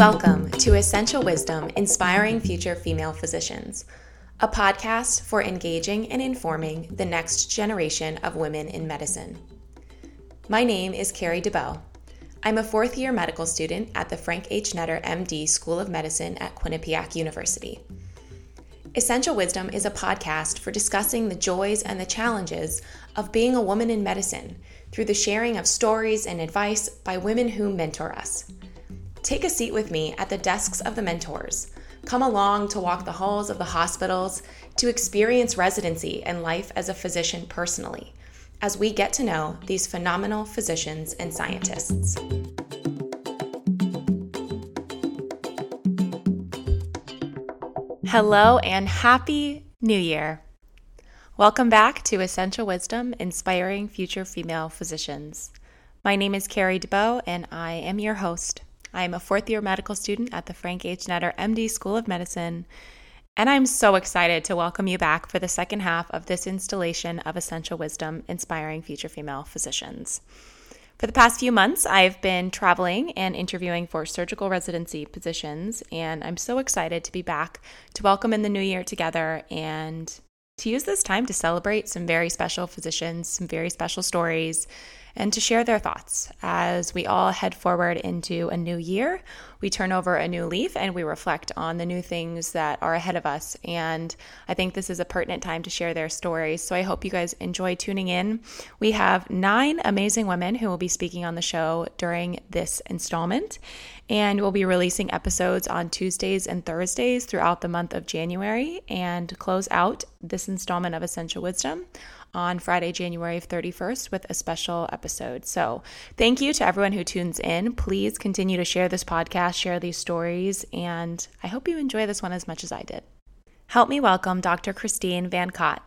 Welcome to Essential Wisdom Inspiring Future Female Physicians, a podcast for engaging and informing the next generation of women in medicine. My name is Carrie DeBow. I'm a fourth year medical student at the Frank H. Netter MD School of Medicine at Quinnipiac University. Essential Wisdom is a podcast for discussing the joys and the challenges of being a woman in medicine through the sharing of stories and advice by women who mentor us. Take a seat with me at the desks of the mentors. Come along to walk the halls of the hospitals, to experience residency and life as a physician personally, as we get to know these phenomenal physicians and scientists. Hello and happy new year. Welcome back to Essential Wisdom Inspiring Future Female Physicians. My name is Carrie DeBow and I am your host. I am a fourth year medical student at the Frank H. Netter MD School of Medicine, and I'm so excited to welcome you back for the second half of this installation of Essential Wisdom Inspiring Future Female Physicians. For the past few months, I've been traveling and interviewing for surgical residency positions, and I'm so excited to be back to welcome in the new year together and to use this time to celebrate some very special physicians, some very special stories, and to share their thoughts as we all head forward into a new year. We turn over a new leaf and we reflect on the new things that are ahead of us. And I think this is a pertinent time to share their stories. So I hope you guys enjoy tuning in. We have nine amazing women who will be speaking on the show during this installment. And we'll be releasing episodes on Tuesdays and Thursdays throughout the month of January and close out this installment of Essential Wisdom on Friday, January 31st, with a special episode. So, thank you to everyone who tunes in. Please continue to share this podcast, share these stories, and I hope you enjoy this one as much as I did. Help me welcome Dr. Christine Van Cott.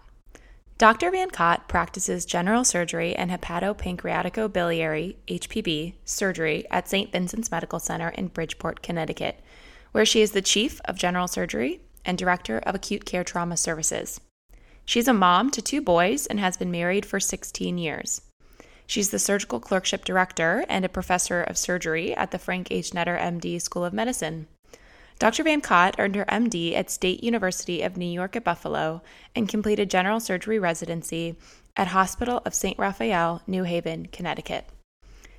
Dr. Van Cott practices general surgery and hepatopancreaticobiliary HPB surgery at St. Vincent's Medical Center in Bridgeport, Connecticut, where she is the chief of general surgery and director of acute care trauma services. She's a mom to two boys and has been married for 16 years. She's the surgical clerkship director and a professor of surgery at the Frank H. Netter MD School of Medicine. Dr. Van Cott earned her MD at State University of New York at Buffalo and completed general surgery residency at Hospital of St. Raphael, New Haven, Connecticut.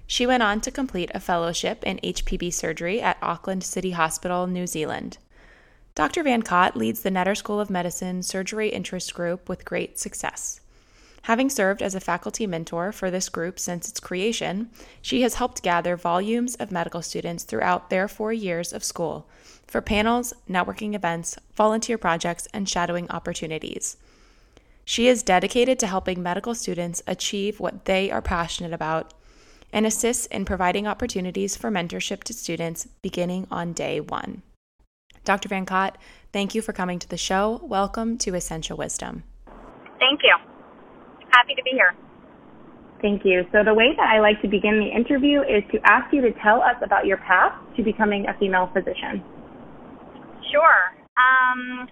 She went on to complete a fellowship in HPB surgery at Auckland City Hospital, New Zealand. Dr. Van Cott leads the Netter School of Medicine Surgery Interest Group with great success. Having served as a faculty mentor for this group since its creation, she has helped gather volumes of medical students throughout their four years of school for panels, networking events, volunteer projects, and shadowing opportunities. She is dedicated to helping medical students achieve what they are passionate about and assists in providing opportunities for mentorship to students beginning on day one. Dr. Van Cott, thank you for coming to the show. Welcome to Essential Wisdom. Thank you. Happy to be here. Thank you. So, the way that I like to begin the interview is to ask you to tell us about your path to becoming a female physician. Sure. Um,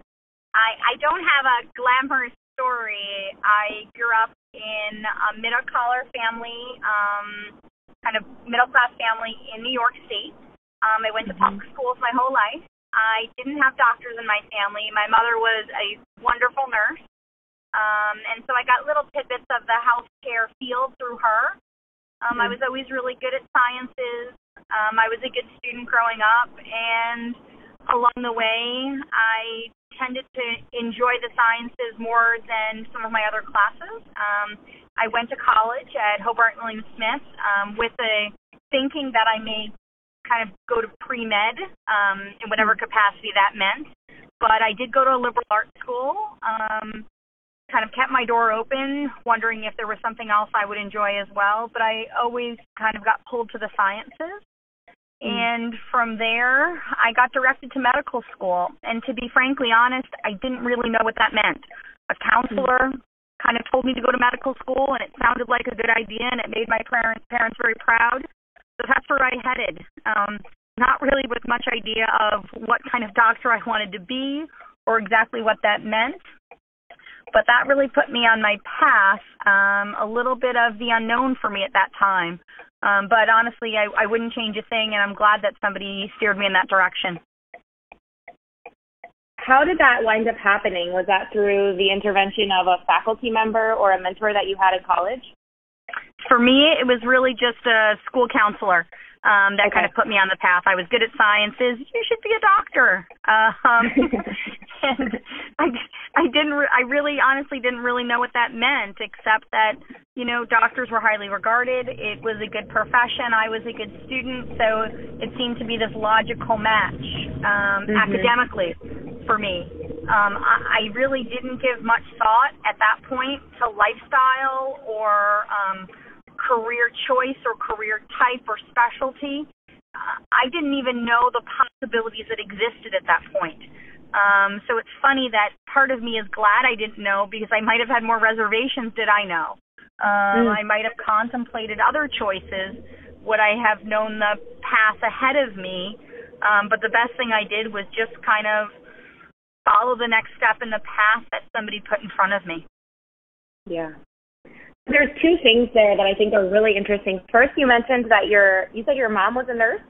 I, I don't have a glamorous story. I grew up in a middle collar family, um, kind of middle class family in New York State. Um, I went to public schools my whole life. I didn't have doctors in my family. My mother was a wonderful nurse. Um, and so I got little tidbits of the healthcare field through her. Um, I mm-hmm. was always really good at sciences. Um, I was a good student growing up, and along the way, I tended to enjoy the sciences more than some of my other classes. Um, I went to college at Hobart and William Smith um, with a thinking that I may kind of go to pre med um, in whatever capacity that meant. But I did go to a liberal arts school. Um, kind of kept my door open, wondering if there was something else I would enjoy as well. But I always kind of got pulled to the sciences. Mm. And from there, I got directed to medical school. And to be frankly honest, I didn't really know what that meant. A counselor mm. kind of told me to go to medical school, and it sounded like a good idea, and it made my parents parents very proud. Where I headed. Um, not really with much idea of what kind of doctor I wanted to be or exactly what that meant. but that really put me on my path. Um, a little bit of the unknown for me at that time. Um, but honestly, I, I wouldn't change a thing, and I'm glad that somebody steered me in that direction. How did that wind up happening? Was that through the intervention of a faculty member or a mentor that you had in college? For me, it was really just a school counselor um, that okay. kind of put me on the path. I was good at sciences. You should be a doctor. Um, and I, I didn't. Re- I really, honestly, didn't really know what that meant, except that you know, doctors were highly regarded. It was a good profession. I was a good student, so it seemed to be this logical match um, mm-hmm. academically for me. Um, I, I really didn't give much thought at that point to lifestyle or um, career choice or career type or specialty. Uh, I didn't even know the possibilities that existed at that point. Um, so it's funny that part of me is glad I didn't know because I might have had more reservations did I know. Um, mm. I might have contemplated other choices. Would I have known the path ahead of me? Um, but the best thing I did was just kind of follow the next step in the path that somebody put in front of me. Yeah. There's two things there that I think are really interesting. First, you mentioned that your you said your mom was a nurse.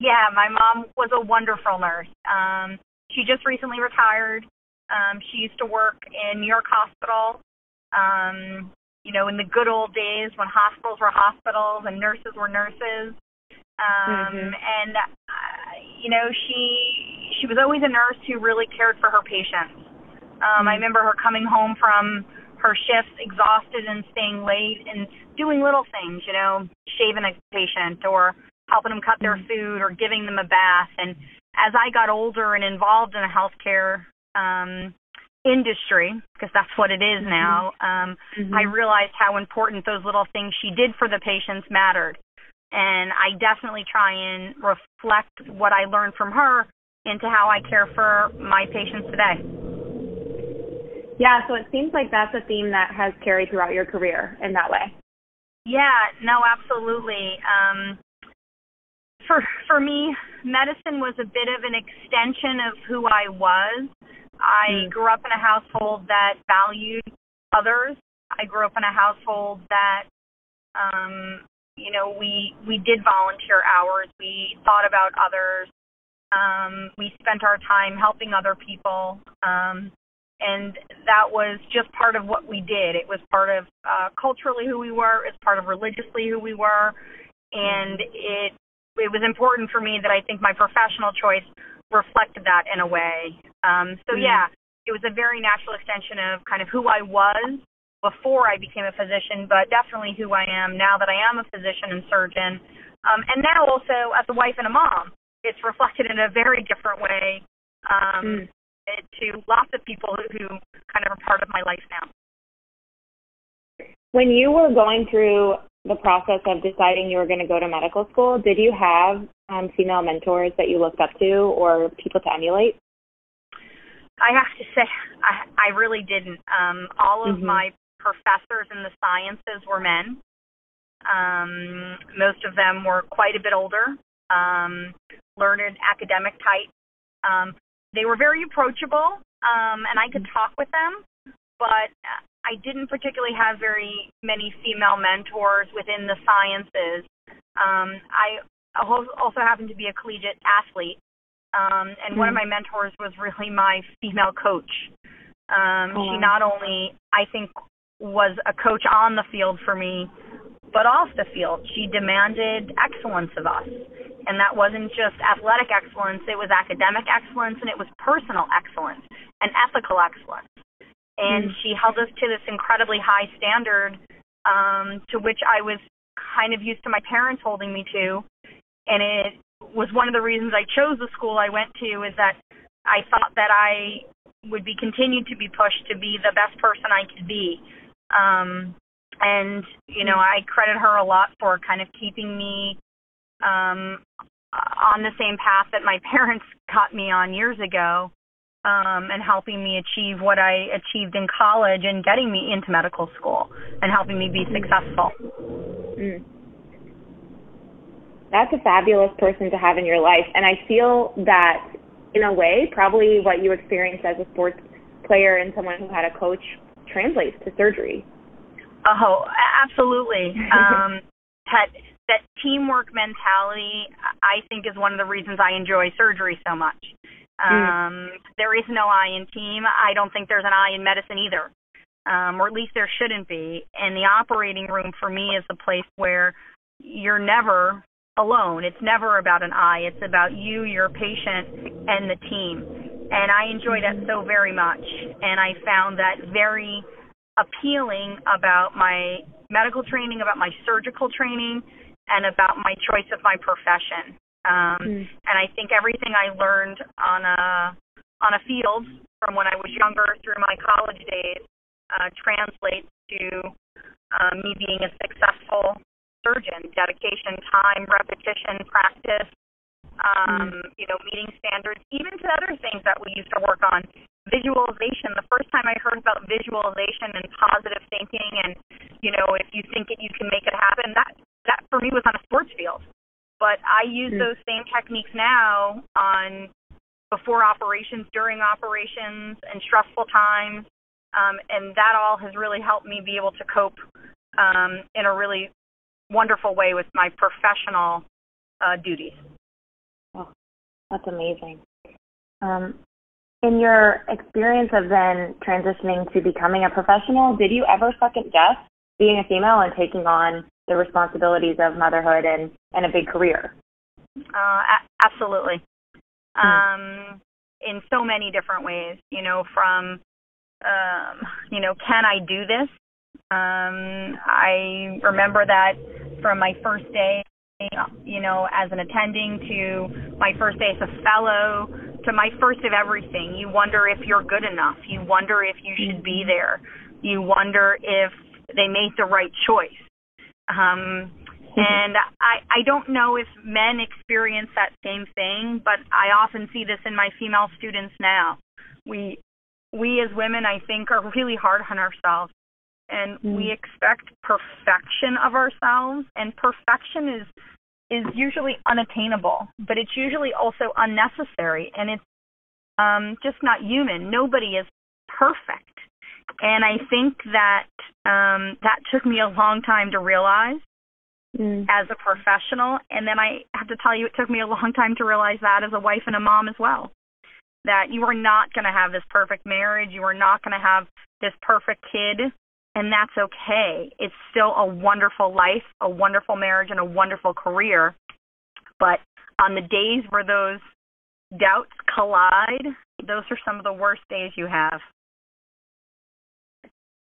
Yeah, my mom was a wonderful nurse. Um, she just recently retired. Um, she used to work in New York Hospital. Um, you know, in the good old days when hospitals were hospitals and nurses were nurses. Um, mm-hmm. And uh, you know, she she was always a nurse who really cared for her patients. Um, mm-hmm. I remember her coming home from her shifts exhausted and staying late and doing little things, you know, shaving a patient or helping them cut their mm-hmm. food or giving them a bath. And as I got older and involved in the healthcare um, industry, because that's what it is mm-hmm. now, um, mm-hmm. I realized how important those little things she did for the patients mattered. And I definitely try and reflect what I learned from her into how I care for my patients today. Yeah, so it seems like that's a theme that has carried throughout your career in that way. Yeah, no, absolutely. Um, for for me, medicine was a bit of an extension of who I was. I mm. grew up in a household that valued others. I grew up in a household that um, you know, we we did volunteer hours. We thought about others. Um, we spent our time helping other people. Um, and that was just part of what we did. It was part of uh, culturally who we were. It's part of religiously who we were, and it it was important for me that I think my professional choice reflected that in a way. Um, so mm-hmm. yeah, it was a very natural extension of kind of who I was before I became a physician, but definitely who I am now that I am a physician and surgeon, um, and now also as a wife and a mom. It's reflected in a very different way. Um, mm to lots of people who, who kind of are part of my life now. When you were going through the process of deciding you were going to go to medical school, did you have um, female mentors that you looked up to or people to emulate? I have to say, I, I really didn't. Um, all of mm-hmm. my professors in the sciences were men. Um, most of them were quite a bit older, um, learned academic type. Um, they were very approachable, um, and I could talk with them, but I didn't particularly have very many female mentors within the sciences. Um, I also happened to be a collegiate athlete, um, and mm-hmm. one of mm-hmm. my mentors was really my female coach. Um, oh, She not only, I think, was a coach on the field for me, but off the field. She demanded excellence of us. And that wasn't just athletic excellence, it was academic excellence and it was personal excellence and ethical excellence. And mm. she held us to this incredibly high standard um, to which I was kind of used to my parents holding me to. And it was one of the reasons I chose the school I went to is that I thought that I would be continued to be pushed to be the best person I could be. Um, and you know, I credit her a lot for kind of keeping me um, on the same path that my parents got me on years ago, um, and helping me achieve what I achieved in college and getting me into medical school and helping me be successful. Mm. That's a fabulous person to have in your life, and I feel that in a way, probably what you experienced as a sports player and someone who had a coach translates to surgery. Oh, absolutely. um, that that teamwork mentality, I think, is one of the reasons I enjoy surgery so much. Mm. Um, mm. There is no I in team. I don't think there's an I in medicine either, um, or at least there shouldn't be. And the operating room for me is the place where you're never alone. It's never about an I. It's about you, your patient, and the team. And I enjoy that so very much. And I found that very appealing about my medical training, about my surgical training, and about my choice of my profession. Um, mm. And I think everything I learned on a on a field from when I was younger through my college days uh, translates to uh, me being a successful surgeon. Dedication, time, repetition, practice, um, mm. you know, meeting standards, even to other things that we used to work on. Visualization. The first time I heard about visualization and positive thinking, and you know, if you think it, you can make it happen. That that for me was on a sports field, but I use mm. those same techniques now on before operations, during operations, and stressful times. Um, and that all has really helped me be able to cope um, in a really wonderful way with my professional uh, duties. Oh, that's amazing. Um, in your experience of then transitioning to becoming a professional, did you ever second guess being a female and taking on the responsibilities of motherhood and, and a big career? Uh, a- absolutely. Hmm. Um, in so many different ways, you know, from, um, you know, can I do this? Um, I remember that from my first day, you know, as an attending to my first day as a fellow to my first of everything. You wonder if you're good enough. You wonder if you should be mm-hmm. there. You wonder if they made the right choice. Um, mm-hmm. and I, I don't know if men experience that same thing, but I often see this in my female students now. We, we as women, I think, are really hard on ourselves and mm. we expect perfection of ourselves and perfection is is usually unattainable but it's usually also unnecessary and it's um just not human nobody is perfect and i think that um that took me a long time to realize mm. as a professional and then i have to tell you it took me a long time to realize that as a wife and a mom as well that you are not going to have this perfect marriage you are not going to have this perfect kid and that's okay. It's still a wonderful life, a wonderful marriage, and a wonderful career. But on the days where those doubts collide, those are some of the worst days you have.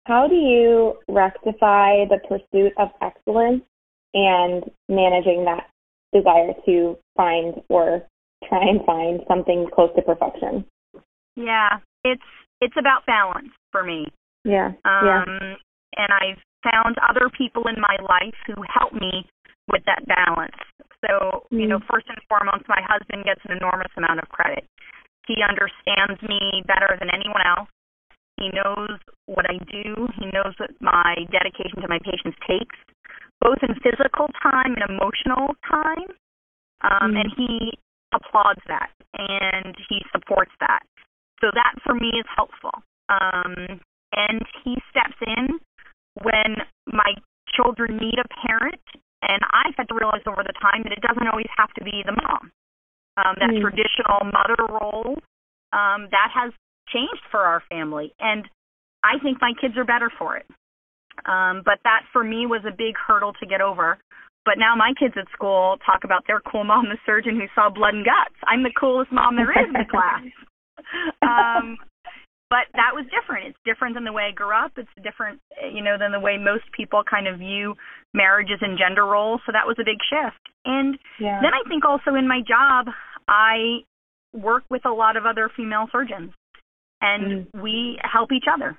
How do you rectify the pursuit of excellence and managing that desire to find or try and find something close to perfection? Yeah, it's it's about balance for me. Yeah. Um, yeah. And I've found other people in my life who help me with that balance. So, mm. you know, mm. first and foremost, my husband gets an enormous amount of credit. He understands me better than anyone else. He knows what I do. He knows what my dedication to my patients takes, both in physical time and emotional time. Um, mm. And he applauds that and he supports that. So that for me is helpful. Um, and he steps in when my children need a parent. And I've had to realize over the time that it doesn't always have to be the mom. Um, that mm. traditional mother role um, that has changed for our family, and I think my kids are better for it. Um, but that for me was a big hurdle to get over. But now my kids at school talk about their cool mom, the surgeon who saw blood and guts. I'm the coolest mom there is in the class. Um, but that was different. It's different than the way I grew up. It's different, you know, than the way most people kind of view marriages and gender roles. So that was a big shift. And yeah. then I think also in my job, I work with a lot of other female surgeons, and mm. we help each other.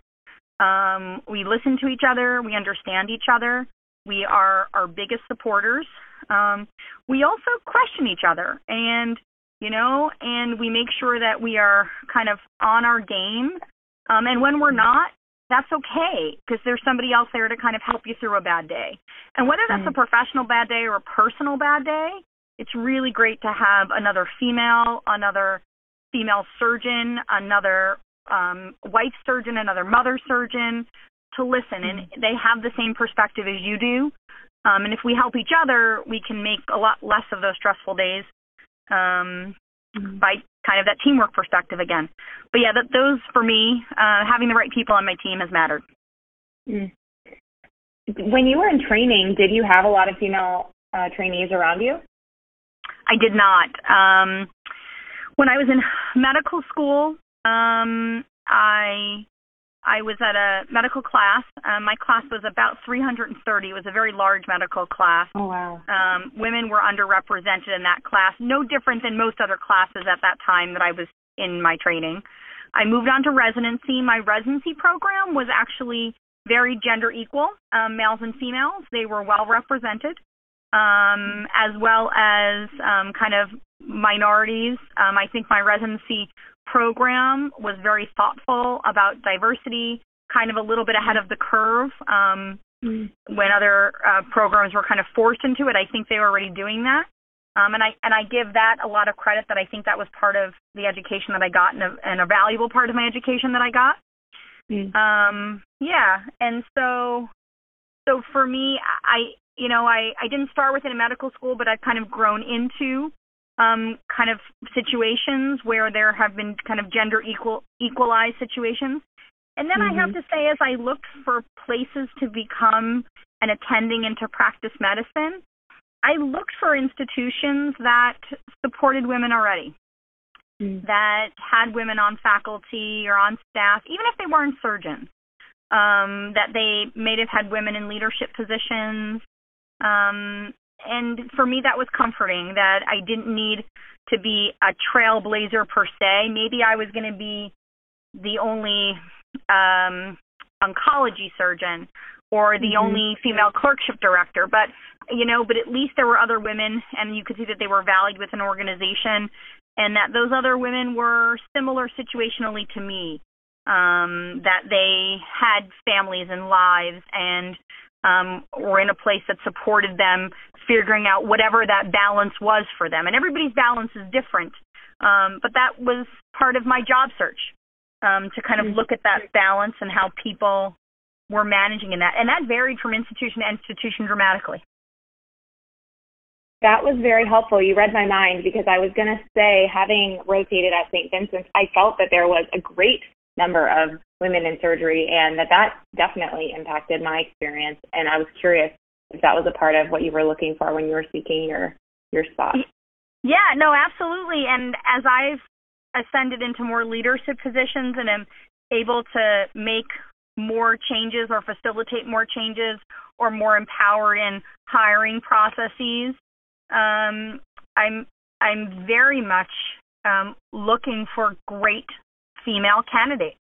Um, we listen to each other. We understand each other. We are our biggest supporters. Um, we also question each other, and you know, and we make sure that we are kind of on our game. Um, and when we're not, that's okay because there's somebody else there to kind of help you through a bad day. And whether that's a professional bad day or a personal bad day, it's really great to have another female, another female surgeon, another um, wife surgeon, another mother surgeon, to listen, and mm-hmm. they have the same perspective as you do. Um, and if we help each other, we can make a lot less of those stressful days um, mm-hmm. by kind of that teamwork perspective again. But yeah, that, those for me, uh, having the right people on my team has mattered. Mm. When you were in training, did you have a lot of female uh, trainees around you? I did not. Um, when I was in medical school, um, I I was at a medical class. Um, my class was about 330. It was a very large medical class. Oh wow. Um, women were underrepresented in that class. No different than most other classes at that time that I was in my training. I moved on to residency. My residency program was actually very gender equal, um, males and females. They were well represented, um, as well as um, kind of minorities. Um, I think my residency program was very thoughtful about diversity, kind of a little bit ahead of the curve. Um, mm. When other uh, programs were kind of forced into it, I think they were already doing that. Um, and I and I give that a lot of credit that I think that was part of the education that I got and a, and a valuable part of my education that I got. Mm. Um, yeah, and so so for me, I you know I I didn't start within a medical school, but I've kind of grown into um, kind of situations where there have been kind of gender equal equalized situations. And then mm-hmm. I have mm-hmm. to say, as I looked for places to become an attending and to practice medicine, I looked for institutions that supported women already, mm. that had women on faculty or on staff, even if they weren't surgeons, um, that they may have had women in leadership positions, um, and for me that was comforting that I didn't need to be a trailblazer per se. Maybe I was going to be the only um, oncology surgeon or the mm-hmm. only female clerkship director, but you know, but at least there were other women, and you could see that they were valued with an organization, and that those other women were similar situationally to me. Um, that they had families and lives and um, or in a place that supported them figuring out whatever that balance was for them. And everybody's balance is different. Um, but that was part of my job search um, to kind of mm-hmm. look at that balance and how people were managing in that. And that varied from institution to institution dramatically. That was very helpful. You read my mind because I was going to say, having rotated at St. Vincent's, I felt that there was a great number of women in surgery and that that definitely impacted my experience and I was curious if that was a part of what you were looking for when you were seeking your your spot. Yeah, no, absolutely. And as I've ascended into more leadership positions and am able to make more changes or facilitate more changes or more empowered in hiring processes, um, I'm I'm very much um, looking for great female candidates,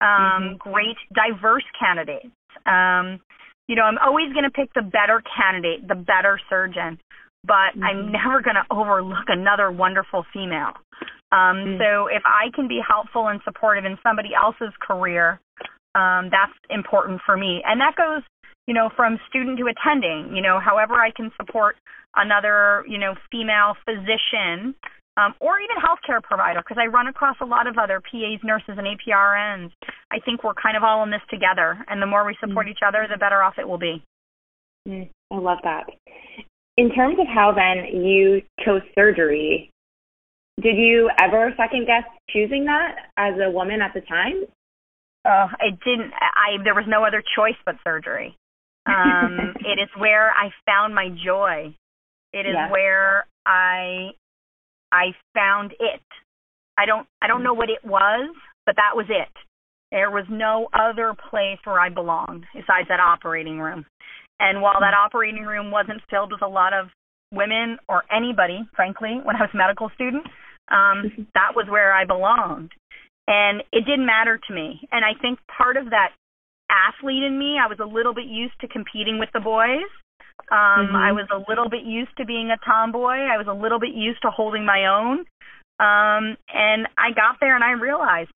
um, mm-hmm. great diverse candidates. Um, you know, I'm always going to pick the better candidate, the better surgeon, but mm-hmm. I'm never going to overlook another wonderful female. Um, mm-hmm. So if I can be helpful and supportive in somebody else's career, um, that's important for me. And that goes, you know, from student to attending, you know, however I can support another, you know, female physician um, or even healthcare provider, because I run across a lot of other PAs, nurses, and APRNs. I think we're kind of all in this together, and the more we support mm. each other, the better off it will be. Mm, I love that. In terms of how then you chose surgery, did you ever second guess choosing that as a woman at the time? Uh, it didn't. I there was no other choice but surgery. Um, it is where I found my joy. It is yeah. where I I found it. I don't I don't know what it was, but that was it. There was no other place where I belonged besides that operating room. And while that operating room wasn't filled with a lot of women or anybody, frankly, when I was a medical student, um, that was where I belonged. And it didn't matter to me. And I think part of that athlete in me, I was a little bit used to competing with the boys. Um, mm-hmm. I was a little bit used to being a tomboy. I was a little bit used to holding my own. Um, and I got there and I realized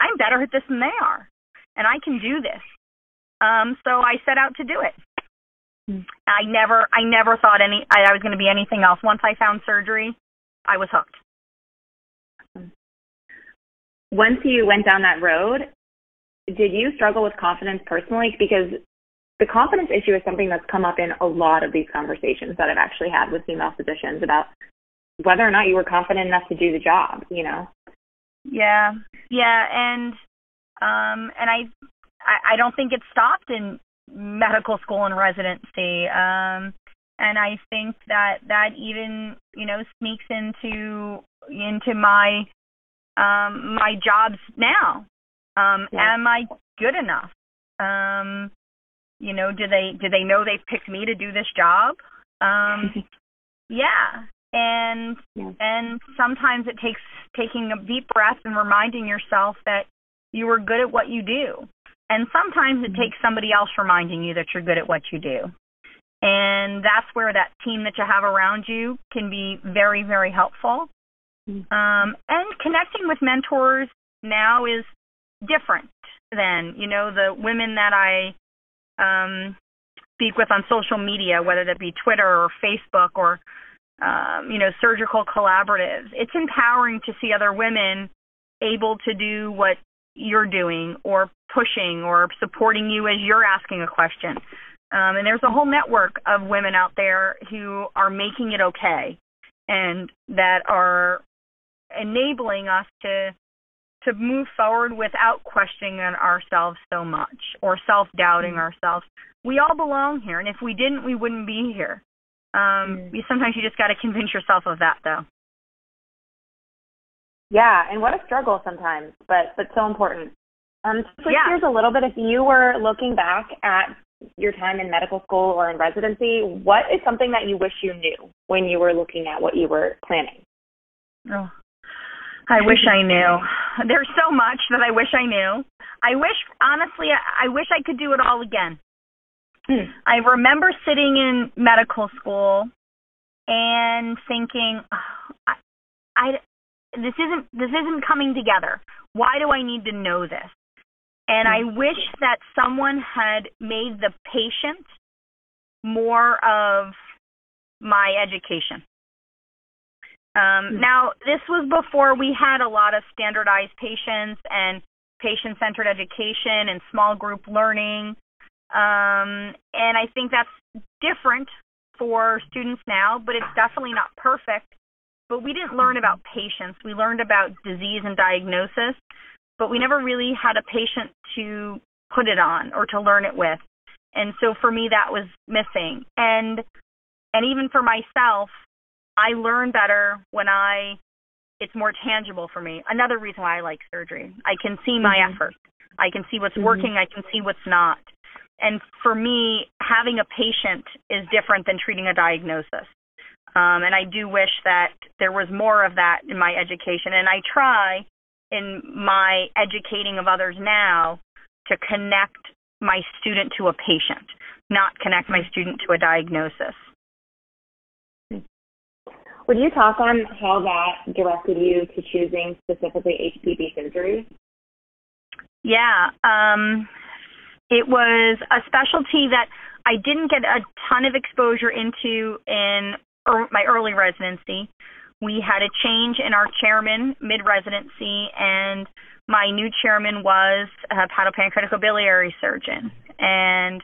I'm better at this than they are, and I can do this. Um, so I set out to do it. Mm-hmm. I never, I never thought any, I, I was going to be anything else. Once I found surgery, I was hooked. once you went down that road, did you struggle with confidence personally? Because the confidence issue is something that's come up in a lot of these conversations that I've actually had with female physicians about whether or not you were confident enough to do the job, you know? Yeah. Yeah. And, um, and I, I, I don't think it stopped in medical school and residency. Um, and I think that that even, you know, sneaks into, into my, um, my jobs now. Um, yeah. am I good enough? Um, you know, do they do they know they've picked me to do this job? Um, yeah, and yeah. and sometimes it takes taking a deep breath and reminding yourself that you are good at what you do, and sometimes it mm-hmm. takes somebody else reminding you that you're good at what you do. And that's where that team that you have around you can be very, very helpful. Mm-hmm. Um, and connecting with mentors now is different than, you know, the women that I um, speak with on social media, whether that be Twitter or Facebook or um, you know surgical collaboratives. It's empowering to see other women able to do what you're doing or pushing or supporting you as you're asking a question. Um, and there's a whole network of women out there who are making it okay and that are enabling us to to move forward without questioning ourselves so much or self doubting mm-hmm. ourselves. We all belong here, and if we didn't, we wouldn't be here. Um, mm-hmm. Sometimes you just got to convince yourself of that, though. Yeah, and what a struggle sometimes, but but so important. Um, to switch yeah. gears a little bit, if you were looking back at your time in medical school or in residency, what is something that you wish you knew when you were looking at what you were planning? Oh, I wish I knew. There's so much that I wish I knew. I wish, honestly, I wish I could do it all again. Hmm. I remember sitting in medical school and thinking, oh, I, I, this isn't this isn't coming together. Why do I need to know this? And I hmm. wish that someone had made the patient more of my education. Um, hmm. now, this was before we had a lot of standardized patients and patient centered education and small group learning. Um, and I think that's different for students now, but it's definitely not perfect. But we didn't learn about patients. We learned about disease and diagnosis, but we never really had a patient to put it on or to learn it with. And so for me, that was missing. And and even for myself, I learn better when I it's more tangible for me. Another reason why I like surgery. I can see my mm-hmm. effort. I can see what's mm-hmm. working, I can see what's not. And for me, having a patient is different than treating a diagnosis. Um, and I do wish that there was more of that in my education. And I try in my educating of others now to connect my student to a patient, not connect my student to a diagnosis. Would you talk on how that directed you to choosing specifically HPB surgery? Yeah, um, it was a specialty that I didn't get a ton of exposure into in er, my early residency. We had a change in our chairman mid residency, and my new chairman was a hepatopancreatic biliary surgeon, and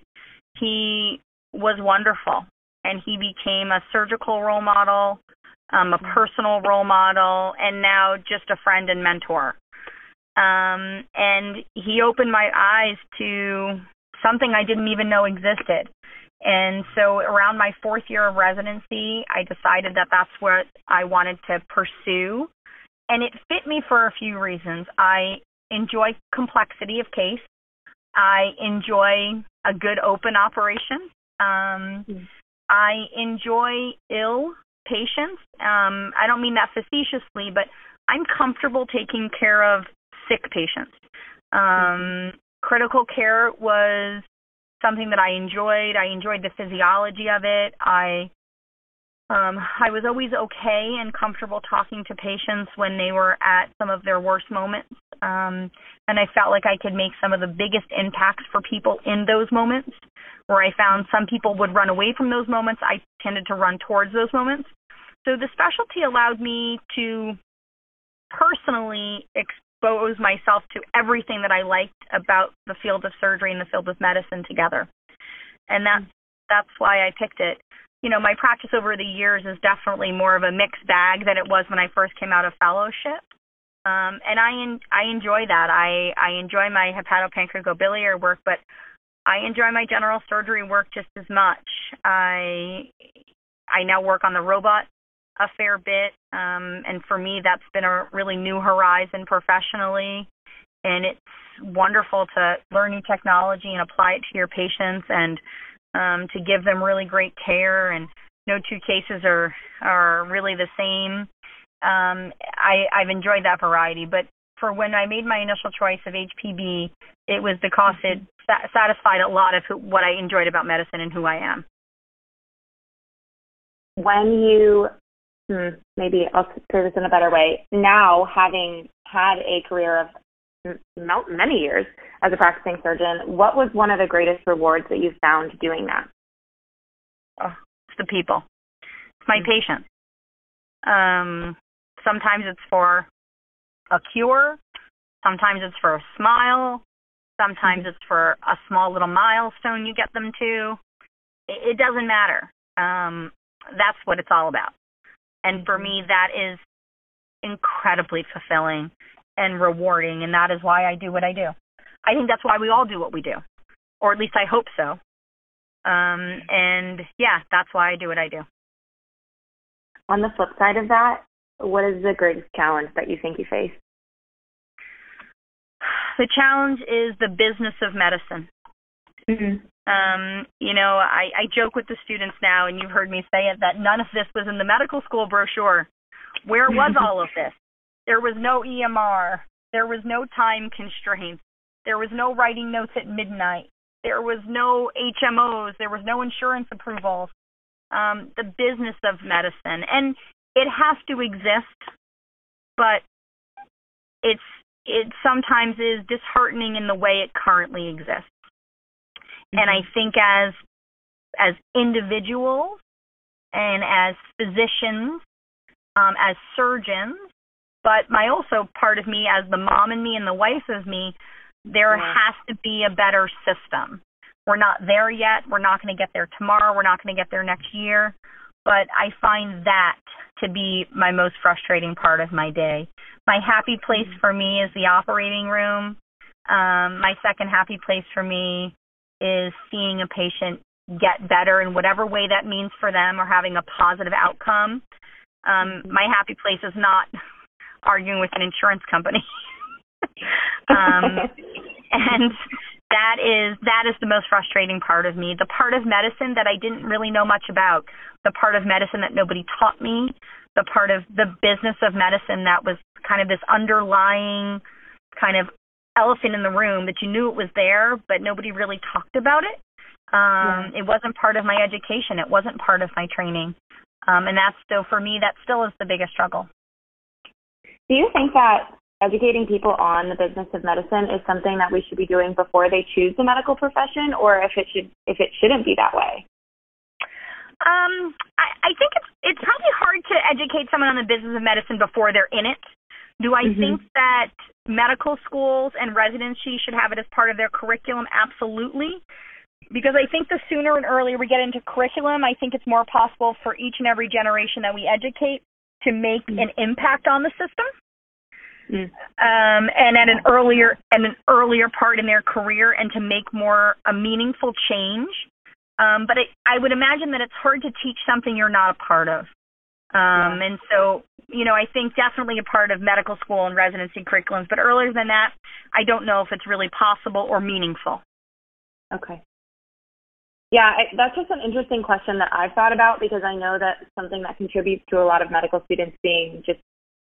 he was wonderful. And he became a surgical role model um, a personal role model, and now just a friend and mentor. Um, and he opened my eyes to something I didn't even know existed. And so around my fourth year of residency, I decided that that's what I wanted to pursue. And it fit me for a few reasons. I enjoy complexity of case. I enjoy a good open operation. Um, mm. I enjoy ill patients. Um, I don't mean that facetiously, but I'm comfortable taking care of sick patients. Um, critical care was something that I enjoyed. I enjoyed the physiology of it. I um, I was always okay and comfortable talking to patients when they were at some of their worst moments. Um, and I felt like I could make some of the biggest impacts for people in those moments. Where I found some people would run away from those moments, I tended to run towards those moments. So the specialty allowed me to personally expose myself to everything that I liked about the field of surgery and the field of medicine together. And that's that's why I picked it. You know, my practice over the years is definitely more of a mixed bag than it was when I first came out of fellowship. Um, and I I enjoy that. I I enjoy my hepatopancreatic work, but I enjoy my general surgery work just as much. I I now work on the robot a fair bit, um, and for me, that's been a really new horizon professionally. And it's wonderful to learn new technology and apply it to your patients, and um, to give them really great care. And no two cases are are really the same um, I, I've enjoyed that variety. But for when I made my initial choice of HPB, it was because it sa- satisfied a lot of who, what I enjoyed about medicine and who I am. When you, hmm, maybe I'll say this in a better way, now having had a career of many years as a practicing surgeon, what was one of the greatest rewards that you found doing that? Oh, it's the people. It's my mm-hmm. patients. Um, Sometimes it's for a cure. Sometimes it's for a smile. Sometimes it's for a small little milestone you get them to. It, it doesn't matter. Um, that's what it's all about. And for me, that is incredibly fulfilling and rewarding, and that is why I do what I do. I think that's why we all do what we do, or at least I hope so. Um, and yeah, that's why I do what I do. On the flip side of that, what is the greatest challenge that you think you face? The challenge is the business of medicine. Mm-hmm. Um, you know, I, I joke with the students now, and you've heard me say it, that none of this was in the medical school brochure. Where was all of this? There was no EMR. There was no time constraints. There was no writing notes at midnight. There was no HMOs. There was no insurance approvals. Um, the business of medicine. And it has to exist, but it's it sometimes is disheartening in the way it currently exists. Mm-hmm. And I mm-hmm. think as as individuals and as physicians, um, as surgeons, but my also part of me as the mom and me and the wife of me, there yeah. has to be a better system. We're not there yet. We're not going to get there tomorrow. We're not going to get there next year but I find that to be my most frustrating part of my day. My happy place mm-hmm. for me is the operating room. Um, my second happy place for me is seeing a patient get better in whatever way that means for them or having a positive outcome. Um, mm-hmm. my happy place is not arguing with an insurance company. um, and that is that is the most frustrating part of me the part of medicine that i didn't really know much about the part of medicine that nobody taught me the part of the business of medicine that was kind of this underlying kind of elephant in the room that you knew it was there but nobody really talked about it. Um yeah. it wasn't part of my education. It wasn't part of my training. Um and that's still for me that still is the biggest struggle. Do you think that educating people on the business of medicine is something that we should be doing before they choose the medical profession or if it should if it shouldn't be that way? Um i i think it's it's probably hard to educate someone on the business of medicine before they're in it. Do i mm-hmm. think that medical schools and residency should have it as part of their curriculum absolutely because I think the sooner and earlier we get into curriculum, I think it's more possible for each and every generation that we educate to make mm-hmm. an impact on the system. Mm. Um, and at an earlier at an earlier part in their career, and to make more a meaningful change. Um, but it, I would imagine that it's hard to teach something you're not a part of. Um, yeah. And so, you know, I think definitely a part of medical school and residency curriculums. But earlier than that, I don't know if it's really possible or meaningful. Okay. Yeah, I, that's just an interesting question that I've thought about because I know that something that contributes to a lot of medical students being just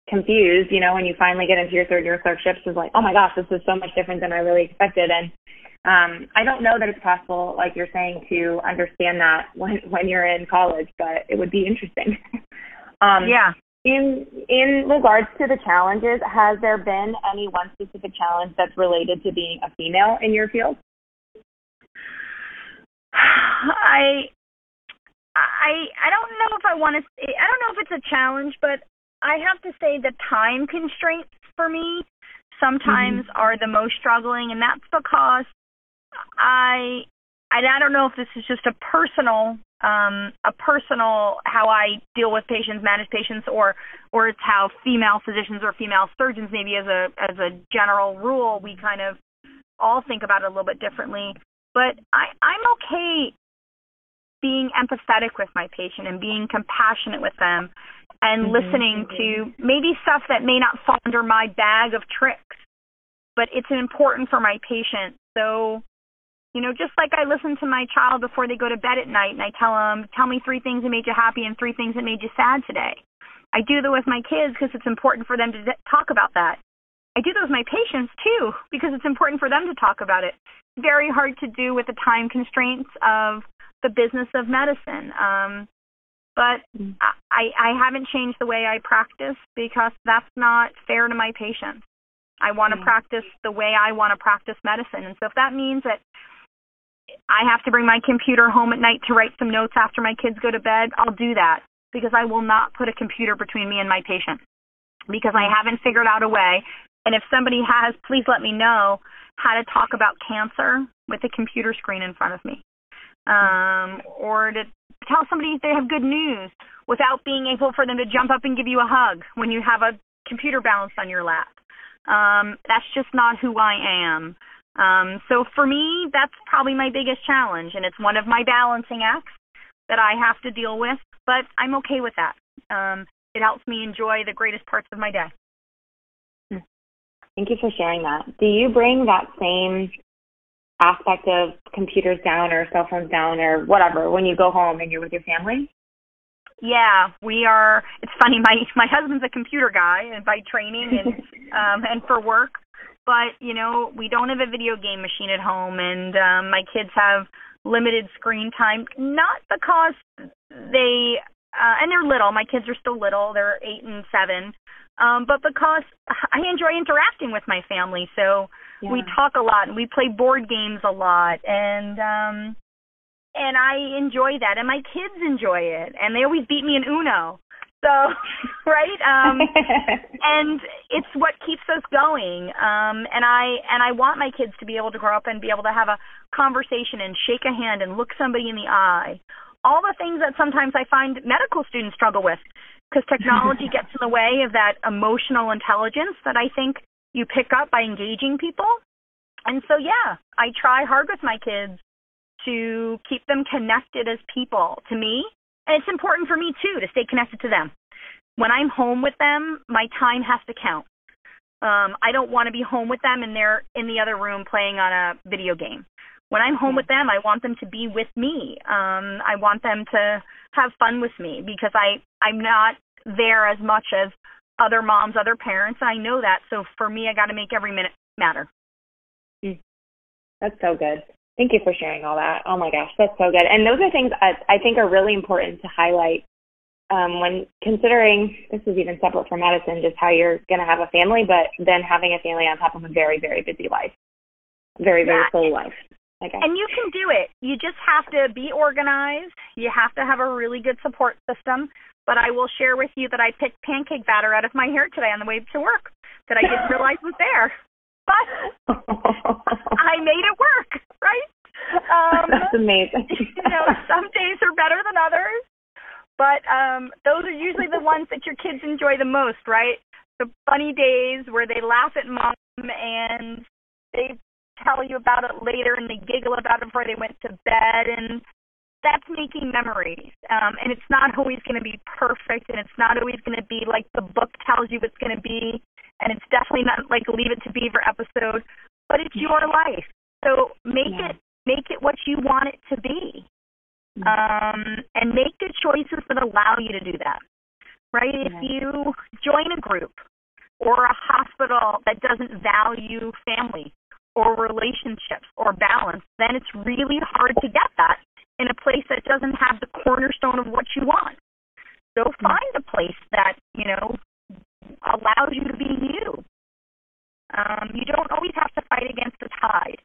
confused, you know, when you finally get into your third year clerkships is like, oh my gosh, this is so much different than I really expected. And um, I don't know that it's possible, like you're saying, to understand that when when you're in college, but it would be interesting. um, yeah. In in regards to the challenges, has there been any one specific challenge that's related to being a female in your field? I I I don't know if I want to. I don't know if it's a challenge, but I have to say the time constraints for me. sometimes mm-hmm. are the most struggling, and that's because I I don't know if this is just a personal um, a personal how I deal with patients, manage patients, or or it's how female physicians or female surgeons maybe as a as a general rule we kind of all think about it a little bit differently. But I, I'm okay being empathetic with my patient and being compassionate with them and mm-hmm. listening to maybe stuff that may not fall under my bag of tricks, but it's important for my patient. So you know, just like I listen to my child before they go to bed at night and I tell them, tell me three things that made you happy and three things that made you sad today. I do that with my kids because it's important for them to talk about that. I do that with my patients too because it's important for them to talk about it. Very hard to do with the time constraints of the business of medicine. Um, but mm. I, I haven't changed the way I practice because that's not fair to my patients. I want to mm. practice the way I want to practice medicine. And so if that means that I have to bring my computer home at night to write some notes after my kids go to bed, I'll do that because I will not put a computer between me and my patient because I haven't figured out a way. And if somebody has, please let me know how to talk about cancer with a computer screen in front of me. Um, or to tell somebody they have good news without being able for them to jump up and give you a hug when you have a computer balanced on your lap. Um, that's just not who I am. Um, so for me, that's probably my biggest challenge, and it's one of my balancing acts that I have to deal with. But I'm okay with that. Um, it helps me enjoy the greatest parts of my day. Thank you for sharing that. Do you bring that same aspect of computers down or cell phones down or whatever when you go home and you're with your family? Yeah, we are. It's funny. My my husband's a computer guy, and by training and um, and for work, but you know we don't have a video game machine at home and um my kids have limited screen time not because they uh and they're little. My kids are still little. They're 8 and 7 um but because I enjoy interacting with my family so yeah. we talk a lot and we play board games a lot and um and I enjoy that and my kids enjoy it and they always beat me in Uno so, right? Um, and it's what keeps us going. Um, and I and I want my kids to be able to grow up and be able to have a conversation and shake a hand and look somebody in the eye. All the things that sometimes I find medical students struggle with because technology gets in the way of that emotional intelligence that I think you pick up by engaging people. And so, yeah, I try hard with my kids to keep them connected as people to me and it's important for me too to stay connected to them. When I'm home with them, my time has to count. Um, I don't want to be home with them and they're in the other room playing on a video game. When I'm home with them, I want them to be with me. Um, I want them to have fun with me because I I'm not there as much as other moms, other parents. I know that. So for me, I got to make every minute matter. Mm. That's so good. Thank you for sharing all that. Oh my gosh, that's so good. And those are things I, I think are really important to highlight um, when considering this is even separate from medicine, just how you're going to have a family, but then having a family on top of a very, very busy life, very, very yeah. full life. Okay. And you can do it. You just have to be organized. You have to have a really good support system. But I will share with you that I picked pancake batter out of my hair today on the way to work that I didn't realize was there but I made it work, right? Um, That's amazing. you know, some days are better than others, but um, those are usually the ones that your kids enjoy the most, right? The funny days where they laugh at mom and they tell you about it later and they giggle about it before they went to bed and that's making memories. Um, and it's not always going to be perfect and it's not always going to be like the book tells you it's going to be and it's definitely not like Leave It to Beaver episode, but it's your life. So make yeah. it make it what you want it to be, um, and make the choices that allow you to do that. Right? Yeah. If you join a group or a hospital that doesn't value family or relationships or balance, then it's really hard to get that in a place that doesn't have the cornerstone of what you want. So find a place that, you know, allows you to be you. Um, you don't always have to fight against the tide.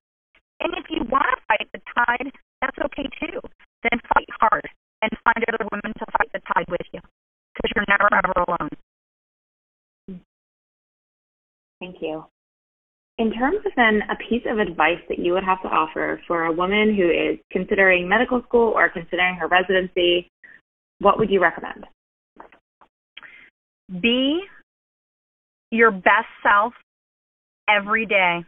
And if you want to fight the tide, that's okay too. Then fight hard and find other women to fight the tide with you because you're never ever alone. Thank you. in terms of then a piece of advice that you would have to offer for a woman who is considering medical school or considering her residency, what would you recommend? Be your best self every day,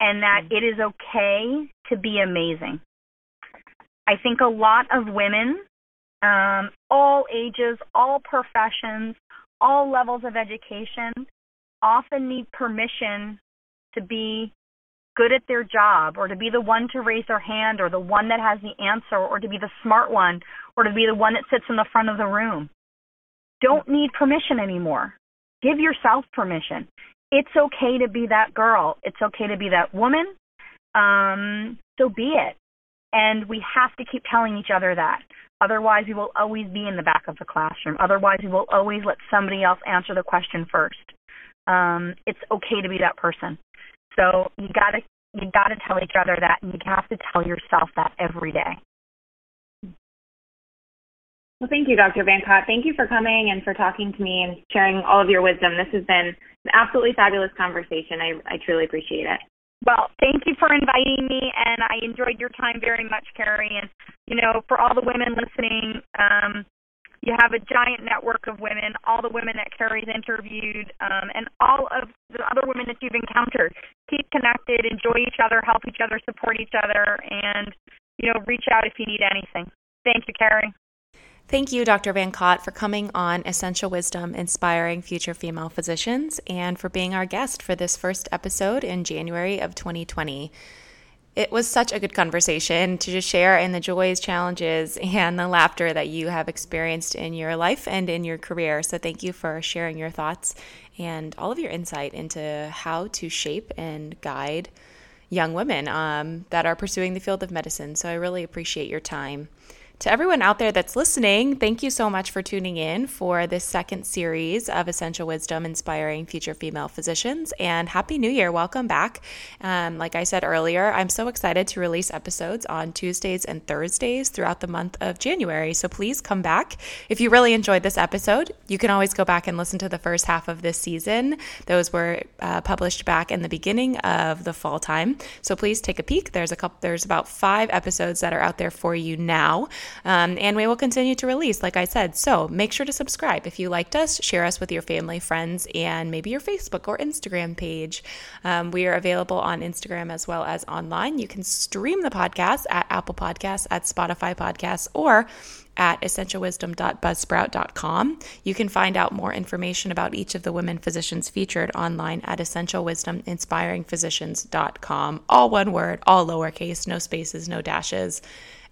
and that mm-hmm. it is okay to be amazing. I think a lot of women, um, all ages, all professions, all levels of education, often need permission to be good at their job or to be the one to raise their hand or the one that has the answer or to be the smart one or to be the one that sits in the front of the room. Don't need permission anymore. Give yourself permission. It's okay to be that girl. It's okay to be that woman. Um, so be it. And we have to keep telling each other that. Otherwise, we will always be in the back of the classroom. Otherwise, we will always let somebody else answer the question first. Um, it's okay to be that person. So you gotta you gotta tell each other that, and you have to tell yourself that every day. Well, thank you, Dr. Vancott. Thank you for coming and for talking to me and sharing all of your wisdom. This has been an absolutely fabulous conversation. I, I truly appreciate it. Well, thank you for inviting me, and I enjoyed your time very much, Carrie. And you know, for all the women listening, um, you have a giant network of women, all the women that Carrie's interviewed, um, and all of the other women that you've encountered. Keep connected, enjoy each other, help each other, support each other, and you know, reach out if you need anything. Thank you, Carrie. Thank you, Dr. Vancott, for coming on Essential Wisdom Inspiring Future Female Physicians and for being our guest for this first episode in January of 2020 it was such a good conversation to just share in the joys, challenges, and the laughter that you have experienced in your life and in your career. So, thank you for sharing your thoughts and all of your insight into how to shape and guide young women um, that are pursuing the field of medicine. So, I really appreciate your time. To everyone out there that's listening, thank you so much for tuning in for this second series of Essential Wisdom Inspiring Future Female Physicians. And Happy New Year. Welcome back. Um, like I said earlier, I'm so excited to release episodes on Tuesdays and Thursdays throughout the month of January. So please come back. If you really enjoyed this episode, you can always go back and listen to the first half of this season. Those were uh, published back in the beginning of the fall time. So please take a peek. There's a couple, there's about five episodes that are out there for you now. Um, and we will continue to release, like I said. So make sure to subscribe. If you liked us, share us with your family, friends, and maybe your Facebook or Instagram page. Um, we are available on Instagram as well as online. You can stream the podcast at Apple Podcasts, at Spotify Podcasts, or at essentialwisdom.buzzsprout.com. You can find out more information about each of the women physicians featured online at essentialwisdominspiringphysicians.com. All one word, all lowercase, no spaces, no dashes.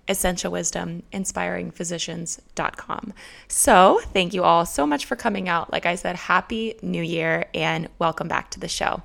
Essential Wisdom, inspiringphysicians.com. So, thank you all so much for coming out. Like I said, happy new year and welcome back to the show.